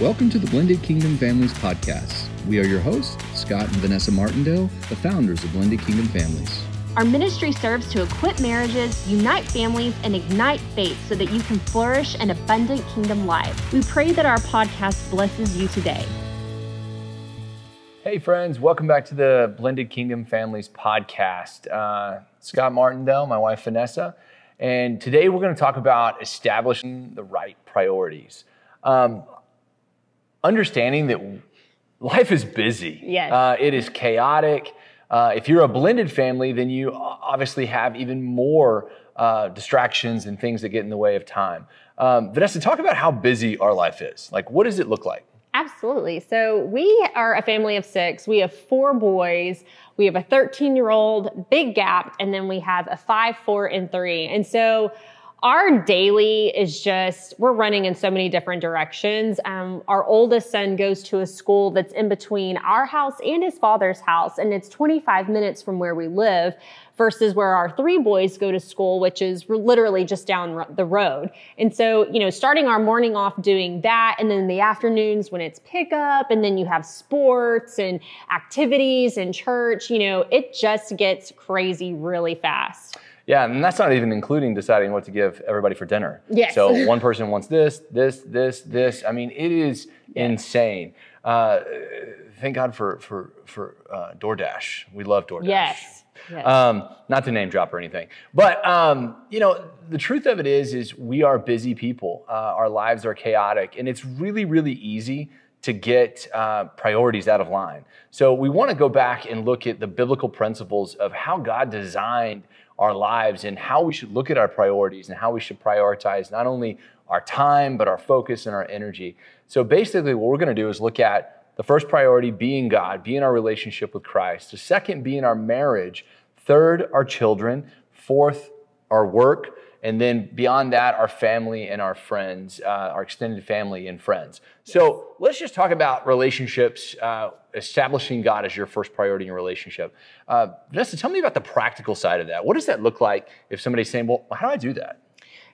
Welcome to the Blended Kingdom Families podcast. We are your hosts, Scott and Vanessa Martindale, the founders of Blended Kingdom Families. Our ministry serves to equip marriages, unite families, and ignite faith so that you can flourish an abundant kingdom life. We pray that our podcast blesses you today. Hey, friends, welcome back to the Blended Kingdom Families podcast. Uh, Scott Martindale, my wife Vanessa, and today we're going to talk about establishing the right priorities. Um, understanding that life is busy. Yes. Uh, it is chaotic. Uh, if you're a blended family, then you obviously have even more uh, distractions and things that get in the way of time. Um, Vanessa, talk about how busy our life is. Like, what does it look like? Absolutely. So, we are a family of six. We have four boys. We have a 13 year old, big gap, and then we have a five, four, and three. And so, our daily is just we're running in so many different directions. Um, our oldest son goes to a school that's in between our house and his father's house and it's 25 minutes from where we live versus where our three boys go to school which is literally just down the road. And so you know starting our morning off doing that and then the afternoons when it's pickup and then you have sports and activities and church you know it just gets crazy really fast yeah, and that's not even including deciding what to give everybody for dinner. Yes. So one person wants this, this, this, this. I mean, it is insane. Uh, thank God for for for uh, DoorDash. We love DoorDash. Yes. yes. Um, not to name drop or anything, but um, you know, the truth of it is, is we are busy people. Uh, our lives are chaotic, and it's really, really easy to get uh, priorities out of line. So we want to go back and look at the biblical principles of how God designed our lives and how we should look at our priorities and how we should prioritize not only our time, but our focus and our energy. So basically, what we're going to do is look at the first priority being God, being our relationship with Christ. The second being our marriage. Third, our children. Fourth, our work. And then beyond that, our family and our friends, uh, our extended family and friends. So let's just talk about relationships, uh, establishing God as your first priority in a relationship. Uh, Vanessa, tell me about the practical side of that. What does that look like if somebody's saying, well, how do I do that?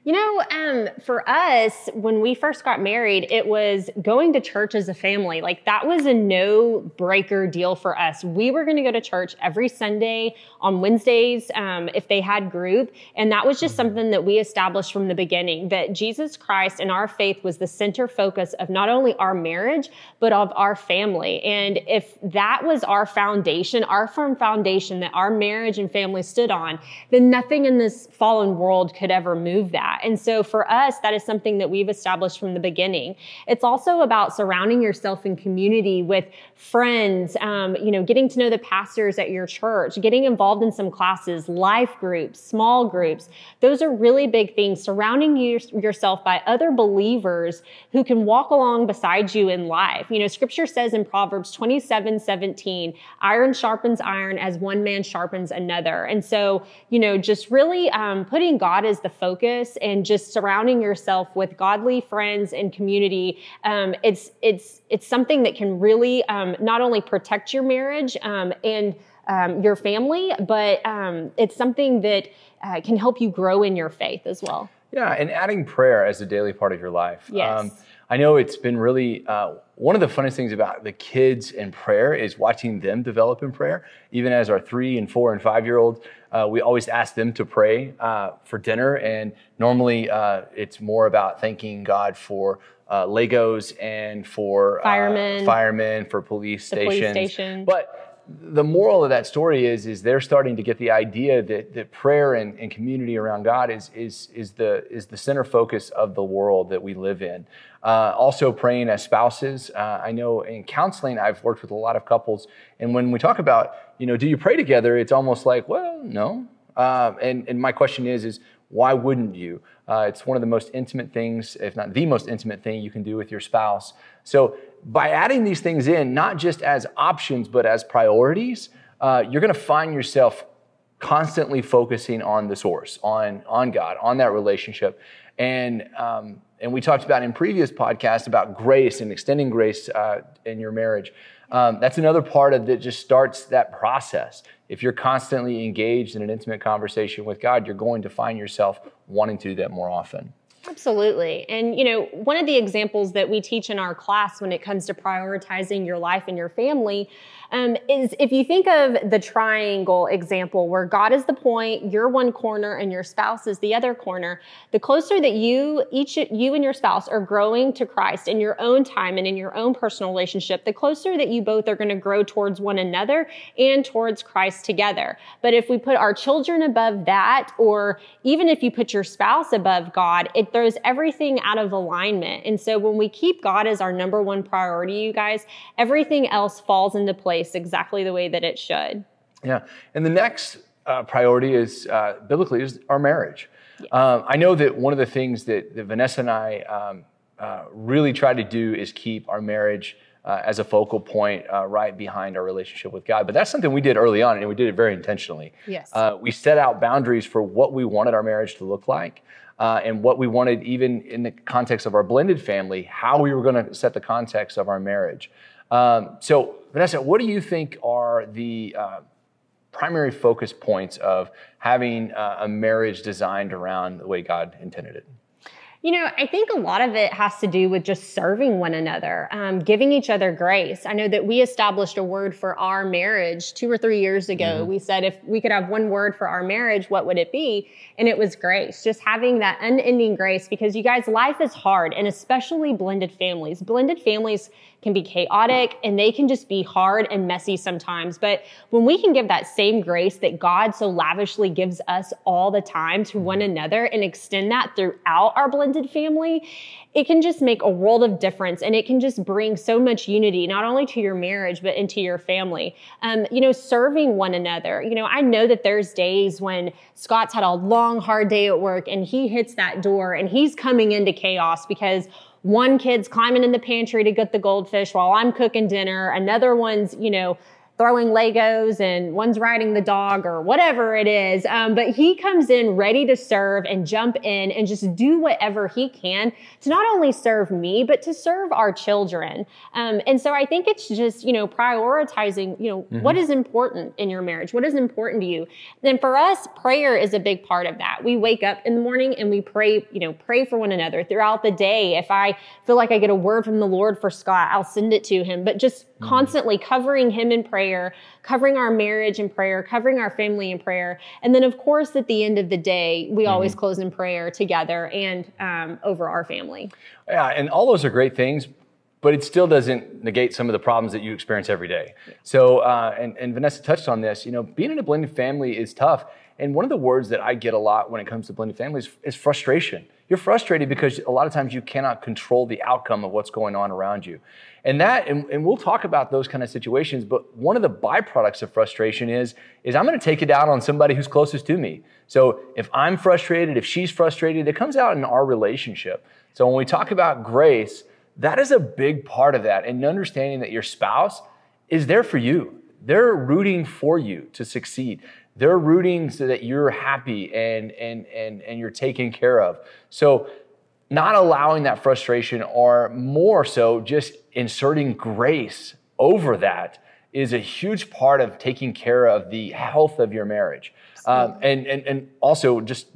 You know, um, for us, when we first got married, it was going to church as a family. Like that was a no breaker deal for us. We were going to go to church every Sunday on Wednesdays um, if they had group. And that was just something that we established from the beginning that Jesus Christ and our faith was the center focus of not only our marriage, but of our family. And if that was our foundation, our firm foundation that our marriage and family stood on, then nothing in this fallen world could ever move that that. And so for us, that is something that we've established from the beginning. It's also about surrounding yourself in community with friends, um, you know, getting to know the pastors at your church, getting involved in some classes, life groups, small groups. Those are really big things. Surrounding you, yourself by other believers who can walk along beside you in life. You know, scripture says in Proverbs 27, 17, iron sharpens iron as one man sharpens another. And so, you know, just really um, putting God as the focus and just surrounding yourself with godly friends and community, um, it's it's it's something that can really um, not only protect your marriage um, and um, your family, but um, it's something that uh, can help you grow in your faith as well. Yeah, and adding prayer as a daily part of your life. Yes. I know it's been really uh, one of the funnest things about the kids and prayer is watching them develop in prayer. Even as our three and four and five year olds, uh, we always ask them to pray uh, for dinner. And normally uh, it's more about thanking God for uh, Legos and for uh, firemen, firemen for police stations. Police station. But the moral of that story is is they're starting to get the idea that, that prayer and, and community around God is, is, is, the, is the center focus of the world that we live in. Uh, also praying as spouses. Uh, I know in counseling, I've worked with a lot of couples, and when we talk about, you know, do you pray together? It's almost like, well, no. Uh, and, and my question is, is why wouldn't you? Uh, it's one of the most intimate things, if not the most intimate thing you can do with your spouse. So by adding these things in, not just as options, but as priorities, uh, you're going to find yourself constantly focusing on the source, on, on God, on that relationship. And, um, and we talked about in previous podcasts about grace and extending grace uh, in your marriage. Um, that's another part of that just starts that process. If you're constantly engaged in an intimate conversation with God, you're going to find yourself wanting to do that more often. Absolutely. And, you know, one of the examples that we teach in our class when it comes to prioritizing your life and your family um, is if you think of the triangle example where God is the point, you're one corner, and your spouse is the other corner, the closer that you, each, you and your spouse are growing to Christ in your own time and in your own personal relationship, the closer that you both are going to grow towards one another and towards Christ together. But if we put our children above that, or even if you put your spouse above God, it throws everything out of alignment. And so when we keep God as our number one priority, you guys, everything else falls into place place exactly the way that it should. Yeah. And the next uh, priority is uh, biblically is our marriage. Yeah. Um, I know that one of the things that, that Vanessa and I um, uh, really try to do is keep our marriage uh, as a focal point uh, right behind our relationship with God. But that's something we did early on, and we did it very intentionally. Yes. Uh, we set out boundaries for what we wanted our marriage to look like. and what we wanted, even in the context of our blended family, how we were going to set the context of our marriage. Um, so, Vanessa, what do you think are the uh, primary focus points of having uh, a marriage designed around the way God intended it? You know, I think a lot of it has to do with just serving one another, um, giving each other grace. I know that we established a word for our marriage two or three years ago. Mm-hmm. We said if we could have one word for our marriage, what would it be? And it was grace, just having that unending grace because you guys, life is hard and especially blended families. Blended families can be chaotic and they can just be hard and messy sometimes. But when we can give that same grace that God so lavishly gives us all the time to one another and extend that throughout our blended family, it can just make a world of difference and it can just bring so much unity, not only to your marriage, but into your family. Um, you know, serving one another. You know, I know that there's days when Scott's had a long, hard day at work and he hits that door and he's coming into chaos because one kid's climbing in the pantry to get the goldfish while I'm cooking dinner. Another one's, you know, throwing Legos and one's riding the dog or whatever it is. Um, but he comes in ready to serve and jump in and just do whatever he can to not only serve me, but to serve our children. Um, and so I think it's just, you know, prioritizing, you know, mm-hmm. what is important in your marriage? What is important to you? Then for us, prayer is a big part of that. We wake up in the morning and we pray, you know, pray for one another throughout the day. If I feel like I get a word from the Lord for Scott, I'll send it to him, but just mm-hmm. constantly covering him in prayer prayer, covering our marriage in prayer, covering our family in prayer. And then, of course, at the end of the day, we mm-hmm. always close in prayer together and um, over our family. Yeah, and all those are great things, but it still doesn't negate some of the problems that you experience every day. So, uh, and, and Vanessa touched on this, you know, being in a blended family is tough. And one of the words that I get a lot when it comes to blended families is frustration. You're frustrated because a lot of times you cannot control the outcome of what's going on around you. And that, and, and we'll talk about those kind of situations, but one of the byproducts of frustration is, is I'm gonna take it out on somebody who's closest to me. So if I'm frustrated, if she's frustrated, it comes out in our relationship. So when we talk about grace, that is a big part of that. And understanding that your spouse is there for you. They're rooting for you to succeed. They're rooting so that you're happy and and and and you're taken care of. So not allowing that frustration or more so just inserting grace over that is a huge part of taking care of the health of your marriage. Um, and, and, and also just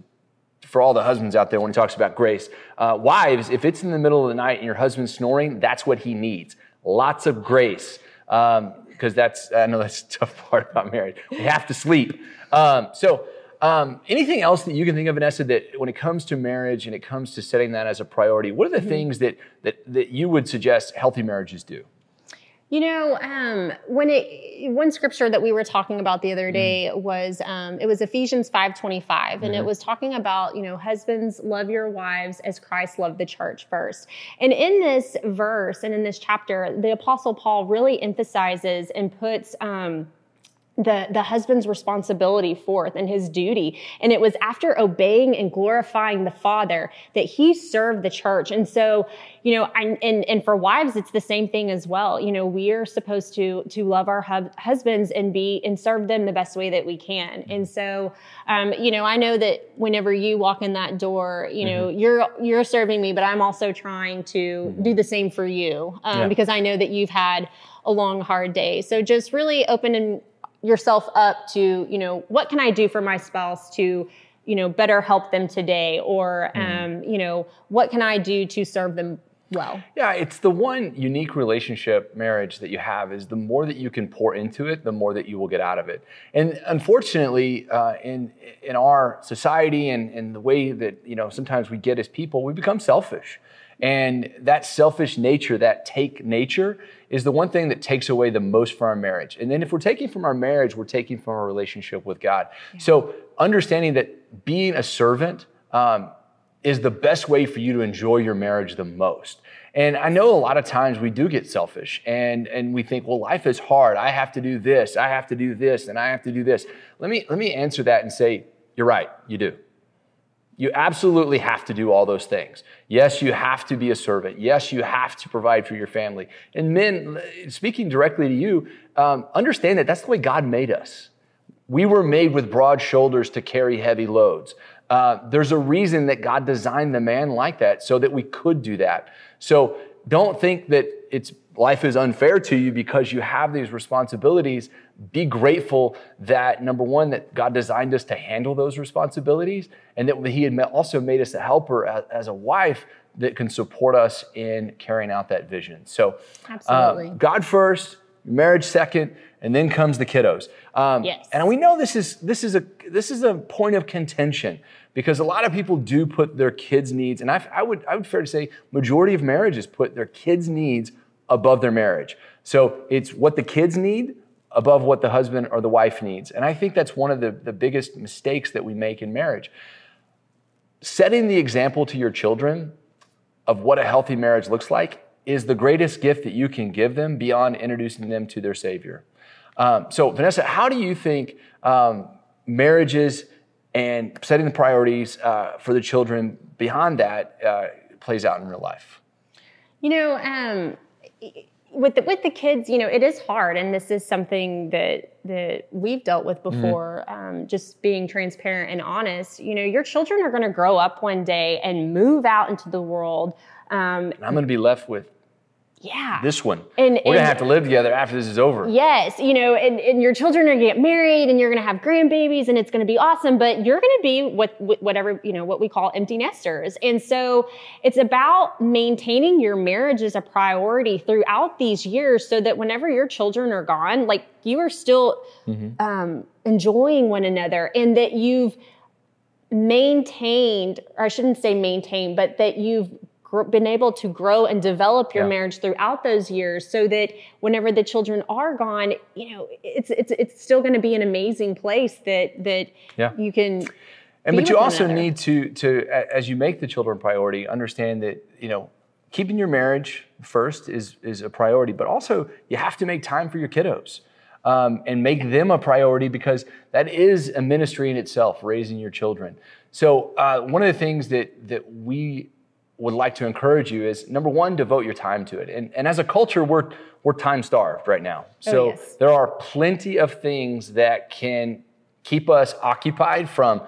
for all the husbands out there when he talks about grace, uh, wives, if it's in the middle of the night and your husband's snoring, that's what he needs. Lots of grace. Um, because that's I know that's a tough part about marriage. We have to sleep. Um, so, um, anything else that you can think of, Vanessa, that when it comes to marriage and it comes to setting that as a priority, what are the mm-hmm. things that, that that you would suggest healthy marriages do? You know, um, when it one scripture that we were talking about the other mm-hmm. day mm. was um, it was Ephesians five twenty five, and mm. it was talking about you know husbands love your wives as Christ loved the church first. And in this verse and in this chapter, the Apostle Paul really emphasizes and puts. Um, the, the husband's responsibility forth and his duty. And it was after obeying and glorifying the father that he served the church. And so, you know, and, and, and for wives, it's the same thing as well. You know, we are supposed to, to love our hub, husbands and be, and serve them the best way that we can. And so, um, you know, I know that whenever you walk in that door, you know, mm-hmm. you're, you're serving me, but I'm also trying to mm-hmm. do the same for you. Um, yeah. because I know that you've had a long, hard day. So just really open and yourself up to, you know, what can I do for my spouse to you know, better help them today? Or, Mm-hmm. um, you know, what can I do to serve them well? Yeah, it's the one unique relationship marriage that you have is the more that you can pour into it, the more that you will get out of it. And unfortunately, uh, in in our society and, and the way that you know sometimes we get as people, we become selfish. And that selfish nature, that take nature, is the one thing that takes away the most from our marriage. And then if we're taking from our marriage, we're taking from our relationship with God. So understanding that being a servant um, is the best way for you to enjoy your marriage the most. And I know a lot of times we do get selfish and, and we think, well, life is hard. I have to do this, I have to do this, and I have to do this. Let me, let me answer that and say, you're right, you do. You absolutely have to do all those things. Yes, you have to be a servant. Yes, you have to provide for your family. And men, speaking directly to you, um, understand that that's the way God made us. We were made with broad shoulders to carry heavy loads. Uh, there's a reason that God designed the man like that so that we could do that. So don't think that it's life is unfair to you because you have these responsibilities. Be grateful that number one, that God designed us to handle those responsibilities, and that He had also made us a helper as, a wife that can support us in carrying out that vision. So, uh, Absolutely. God first, marriage second, and then comes the kiddos. Um, Yes. And we know this is this is a this is a point of contention because a lot of people do put their kids' needs, and I, I would I would fair to say majority of marriages put their kids' needs above their marriage. So it's what the kids need above what the husband or the wife needs, and I think that's one of the the biggest mistakes that we make in marriage. Setting the example to your children of what a healthy marriage looks like is the greatest gift that you can give them beyond introducing them to their Savior. Um, so, Vanessa, how do you think um, marriages and setting the priorities uh, for the children beyond that uh, plays out in real life? You know, um, with the, with the kids, you know, it is hard, and this is something that that we've dealt with before. Um, just being transparent and honest. You know, your children are going to grow up one day and move out into the world. Um, And I'm going to be left with yeah, this one. And- We're going to have to live together after this is over. Yes, you know, and, and your children are going to get married and you're going to have grandbabies and it's going to be awesome, but you're going to be what what- whatever, you know, what we call empty nesters. And so it's about maintaining your marriage as a priority throughout these years so that whenever your children are gone, like you are still um, enjoying one another and that you've maintained, or I shouldn't say maintained but that you've gr- been able to grow and develop your Yeah. marriage throughout those years so that whenever the children are gone, you know, it's it's it's still going to be an amazing place that that Yeah. you can And but you also another. need to to as you make the children priority, understand that you know keeping your marriage first is is a priority, but also you have to make time for your kiddos. Um, and make them a priority because that is a ministry in itself, raising your children. So uh, one of the things that that we would like to encourage you is number one, devote your time to it. And, and as a culture, we're we're time starved right now. So yes. there are plenty of things that can keep us occupied from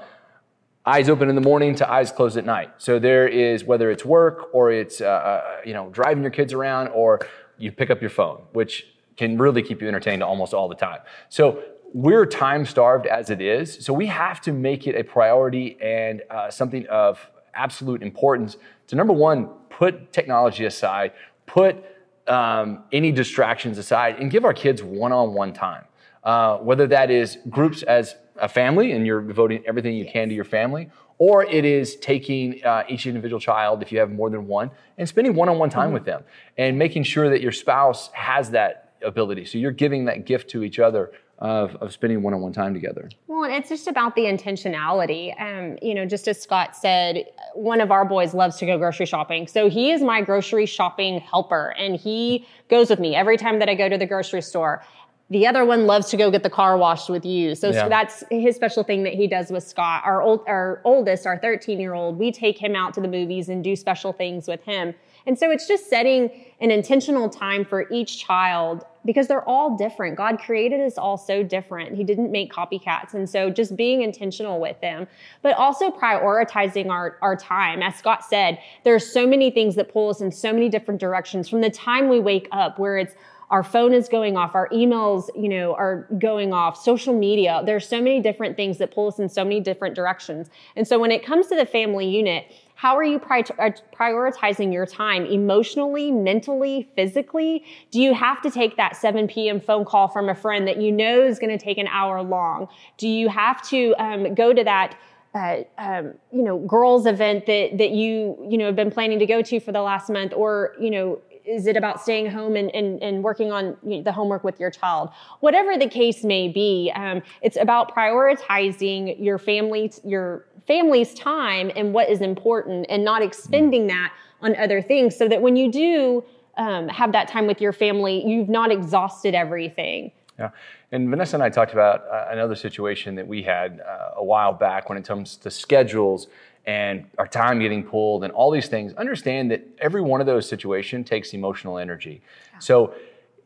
eyes open in the morning to eyes closed at night. So there is whether it's work or it's uh, uh, you know driving your kids around or you pick up your phone, which can really keep you entertained almost all the time. So we're time starved as it is. So we have to make it a priority and uh, something of absolute importance to number one, put technology aside, put um, any distractions aside, and give our kids one-on-one time. Uh, whether that is groups as a family and you're devoting everything you can to your family, or it is taking uh, each individual child, if you have more than one, and spending one on one time with them and making sure that your spouse has that ability. So you're giving that gift to each other of, of spending one on one time together. Well, it's just about the intentionality. Um, you know, just as Scott said, one of our boys loves to go grocery shopping. So he is my grocery shopping helper and he goes with me every time that I go to the grocery store. The other one loves to go get the car washed with you. So, Yeah. so that's his special thing that he does with Scott. Our old, our oldest, our 13 year old, we take him out to the movies and do special things with him. And so it's just setting an intentional time for each child because they're all different. God created us all so different. He didn't make copycats. And so just being intentional with them, but also prioritizing our, our time. As Scott said, there are so many things that pull us in so many different directions from the time we wake up where it's our phone is going off, our emails, you know, are going off, social media. There's so many different things that pull us in so many different directions. And so when it comes to the family unit, how are you uh, prioritizing your time emotionally, mentally, physically? Do you have to take that 7 p.m. phone call from a friend that you know is going to take an hour long? Do you have to um, go to that? Uh, um, you know, girls event that that you you know have been planning to go to for the last month, or you know, is it about staying home and, and, and working on the homework with your child? Whatever the case may be, um, it's about prioritizing your family, your family's time and what is important and not expending that on other things so that when you do um, have that time with your family, you've not exhausted everything. Yeah. And Vanessa and I talked about uh, another situation that we had uh, a while back when it comes to schedules and our time getting pulled and all these things. Understand that every one of those situations takes emotional energy. Yeah. So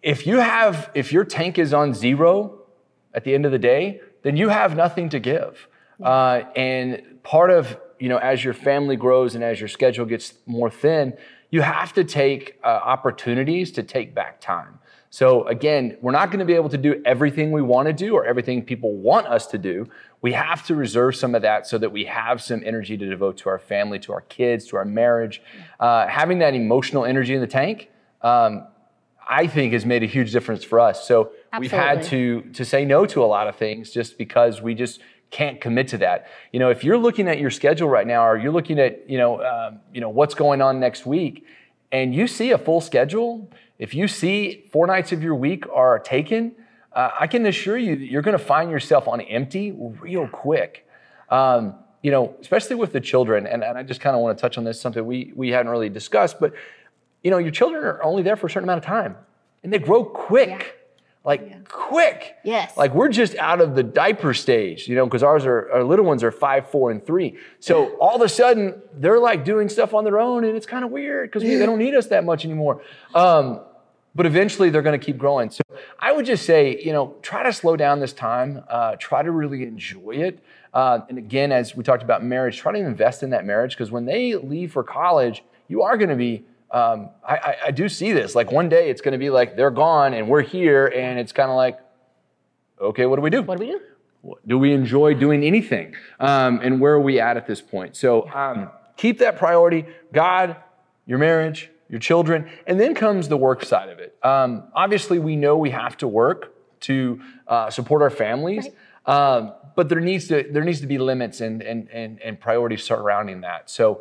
if you have, if your tank is on zero at the end of the day, then you have nothing to give. Uh, and part of, you know, as your family grows and as your schedule gets more thin, you have to take uh, opportunities to take back time. So again, we're not going to be able to do everything we want to do or everything people want us to do. We have to reserve some of that so that we have some energy to devote to our family, to our kids, to our marriage. Uh, having that emotional energy in the tank, um, I think, has made a huge difference for us. So Absolutely. we've had to to say no to a lot of things just because we just can't commit to that. You know, if you're looking at your schedule right now, or you're looking at you know um, you know what's going on next week, and you see a full schedule, if you see four nights of your week are taken, uh, I can assure you that you're going to find yourself on empty real quick. Um, you know, especially with the children, and, and I just kind of want to touch on this something we we hadn't really discussed, but you know, your children are only there for a certain amount of time, and they grow quick. Yeah like yeah. quick. Yes. Like we're just out of the diaper stage, you know, because ours are our little ones are five, four, and three. So all of a sudden they're like doing stuff on their own, and it's kind of weird because they don't need us that much anymore. Um, but eventually they're going to keep growing. So I would just say, you know, try to slow down this time. Uh, try to really enjoy it. Uh, and again, as we talked about marriage, try to invest in that marriage because when they leave for college, you are going to be um, I, I, I, do see this. Like one day it's going to be like they're gone and we're here, and it's kind of like, okay, what do we do? What do we do? Do we enjoy doing anything? Um, and where are we at at this point? So um, keep that priority God, your marriage, your children, and then comes the work side of it. Um, obviously, we know we have to work to uh, support our families. Right. Um, but there needs to there needs to be limits and and and, and priorities surrounding that. So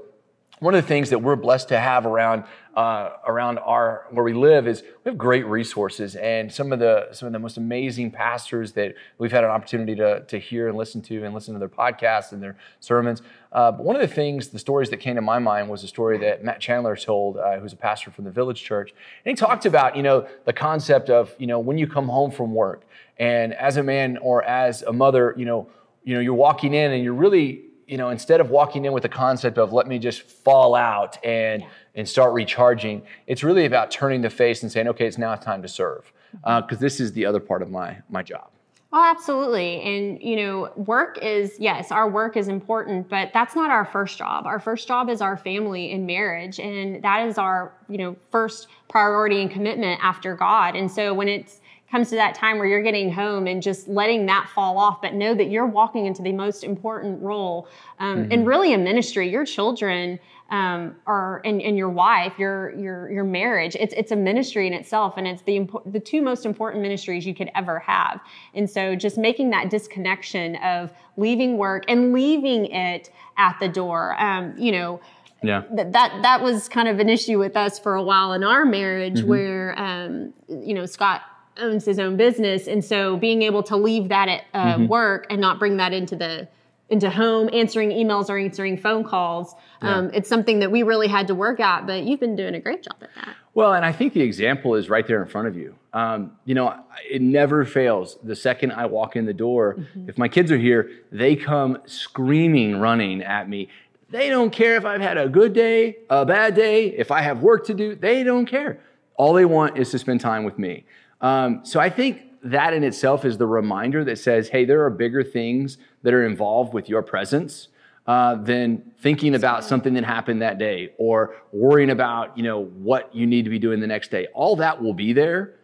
one of the things that we're blessed to have around uh, around our where we live is we have great resources and some of the some of the most amazing pastors that we've had an opportunity to, to hear and listen to and listen to their podcasts and their sermons. Uh, but one of the things, the stories that came to my mind was a story that Matt Chandler told, uh, who's a pastor from the Village Church, and he talked about you know the concept of you know when you come home from work and as a man or as a mother, you know you know you're walking in and you're really you know, instead of walking in with the concept of let me just fall out and yeah. and start recharging, it's really about turning the face and saying, okay, it's now time to serve, because mm-hmm. uh, this is the other part of my my job. Oh, absolutely. And, you know, work is, yes, our work is important, but that's not our first job. Our first job is our family and marriage. And that is our, you know, first priority and commitment after God. And so when it's, comes to that time where you're getting home and just letting that fall off, but know that you're walking into the most important role um, mm-hmm. and really a ministry. Your children um, are and, and your wife, your your your marriage. It's it's a ministry in itself, and it's the the two most important ministries you could ever have. And so, just making that disconnection of leaving work and leaving it at the door. Um, you know. Yeah. That, that that was kind of an issue with us for a while in our marriage mm-hmm. where um, you know Scott owns his own business, and so being able to leave that at uh, mm-hmm. work and not bring that into the into home, answering emails or answering phone calls. Yeah. Um, it's something that we really had to work at, but you've been doing a great job at that. Well, and I think the example is right there in front of you. Um, you know, it never fails. The second I walk in the door, mm-hmm. if my kids are here, they come screaming, running at me. They don't care if I've had a good day, a bad day, if I have work to do. They don't care. All they want is to spend time with me. Um, so I think that in itself is the reminder that says, hey, there are bigger things that are involved with your presence uh, than thinking about something that happened that day or worrying about, you know, what you need to be doing the next day. All that will be there,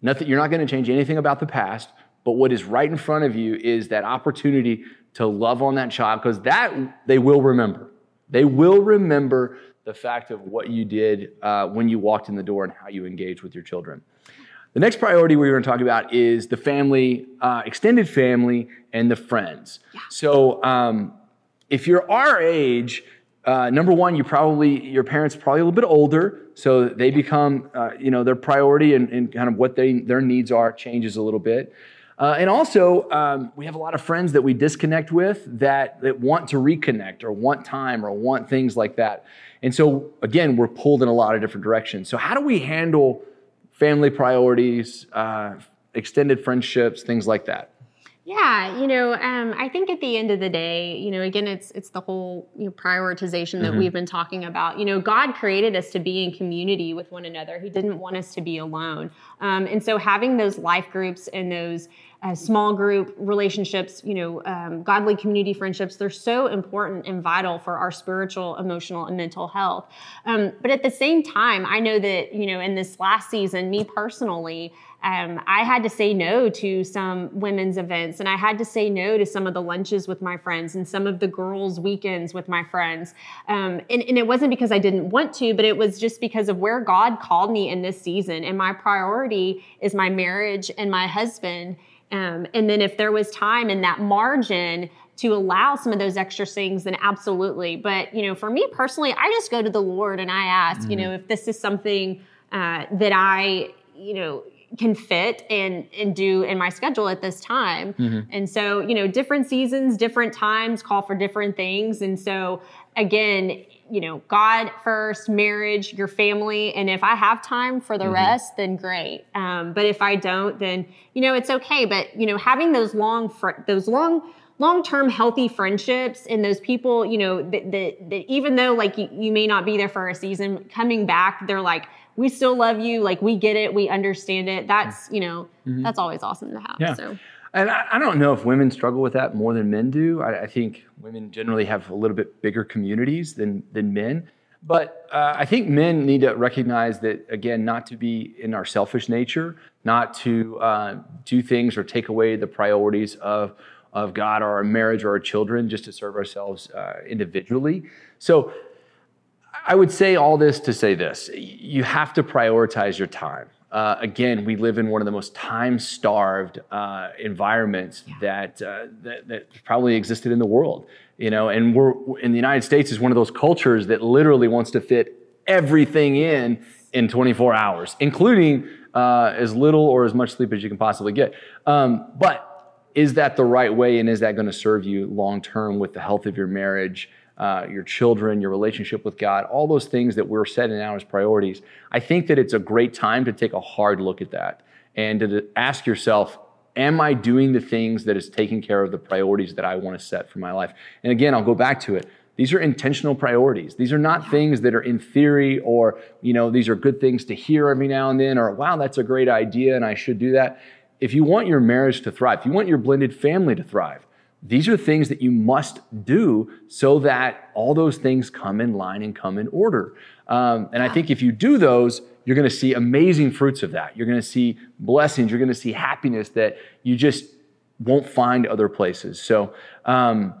Nothing, you're not going to change anything about the past, but what is right in front of you is that opportunity to love on that child because that they will remember. They will remember the fact of what you did uh, when you walked in the door and how you engaged with your children. The next priority we're going to talk about is the family, uh, extended family, and the friends. Yeah. So, um, if you're our age, uh, number one, you probably your parents are probably a little bit older, so they become, uh, you know, their priority and, and, kind of what they their needs are changes a little bit. Uh, and also, um, we have a lot of friends that we disconnect with that, that want to reconnect or want time or want things like that. And so, again, we're pulled in a lot of different directions. So, how do we handle family priorities, uh, extended friendships, things like that? Yeah, you know, um, I think at the end of the day, you know, again, it's it's the whole you know, prioritization that mm-hmm. we've been talking about. You know, God created us to be in community with one another. He didn't want us to be alone, um, and so having those life groups and those uh, small group relationships, you know, um, godly community friendships, they're so important and vital for our spiritual, emotional, and mental health. Um, but at the same time, I know that, you know, in this last season, me personally, um, I had to say no to some women's events and I had to say no to some of the lunches with my friends and some of the girls' weekends with my friends. Um, and, and, it wasn't because I didn't want to, but it was just because of where God called me in this season. And my priority is my marriage and my husband. Um, and then if there was time in that margin to allow some of those extra things, then absolutely. But, you know, for me personally, I just go to the Lord and I ask, mm-hmm. you know, if this is something uh, that I, you know, can fit and and do in my schedule at this time. Mm-hmm. And so, you know, different seasons, different times call for different things. And so again, you know, God first, marriage, your family, and if I have time for the mm-hmm. rest, then great. Um, but if I don't, then you know it's okay. But you know, having those long, fr- those long, long-term healthy friendships and those people, you know, that, that, that even though like you, you may not be there for a season, coming back, they're like, we still love you. Like we get it. We understand it. That's, you know, mm-hmm. that's always awesome to have. Yeah. So. And I, I, don't know if women struggle with that more than men do. I, I, think women generally have a little bit bigger communities than, than men. But uh, I think men need to recognize that, again, not to be in our selfish nature, not to uh, do things or take away the priorities of, of God or our marriage or our children just to serve ourselves uh, individually. So I would say all this to say this you have to prioritize your time. Uh, again, we live in one of the most time-starved uh, environments yeah. that, uh, that, that probably existed in the world. You know, and we're in the United States is one of those cultures that literally wants to fit everything in in 24 hours, including uh, as little or as much sleep as you can possibly get. Um, but is that the right way, and is that going to serve you long term with the health of your marriage? Uh, your children, your relationship with God, all those things that we're setting out as priorities, I think that it's a great time to take a hard look at that and to ask yourself, am I doing the things that is taking care of the priorities that I want to set for my life? And again, I'll go back to it. These are intentional priorities. These are not things that are in theory or, you know, these are good things to hear every now and then or, wow, that's a great idea and I should do that. If you want your marriage to thrive, if you want your blended family to thrive, these are things that you must do so that all those things come in line and come in order. Um, and I think if you do those, you're going to see amazing fruits of that. You're going to see blessings. You're going to see happiness that you just won't find other places. So, um,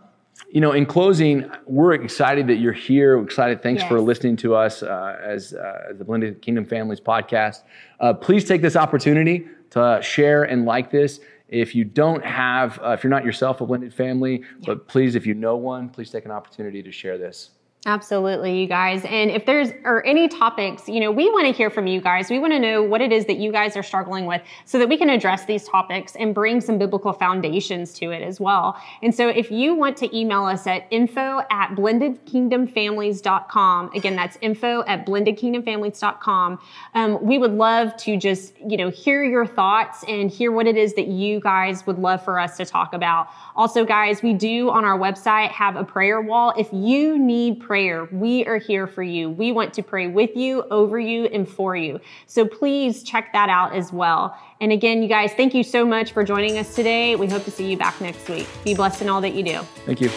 you know, in closing, we're excited that you're here. We're excited. Thanks yes. for listening to us uh, as uh, the Blended Kingdom Families podcast. Uh, please take this opportunity to share and like this. If you don't have, uh, if you're not yourself a blended family, yeah. but please, if you know one, please take an opportunity to share this. Absolutely, you guys. And if there's or any topics, you know, we want to hear from you guys. We want to know what it is that you guys are struggling with so that we can address these topics and bring some biblical foundations to it as well. And so if you want to email us at info at blendedkingdomfamilies.com, again, that's info at blendedkingdomfamilies.com, um, we would love to just, you know, hear your thoughts and hear what it is that you guys would love for us to talk about. Also, guys, we do on our website have a prayer wall. If you need prayer. We are here for you. We want to pray with you, over you, and for you. So please check that out as well. And again, you guys, thank you so much for joining us today. We hope to see you back next week. Be blessed in all that you do. Thank you.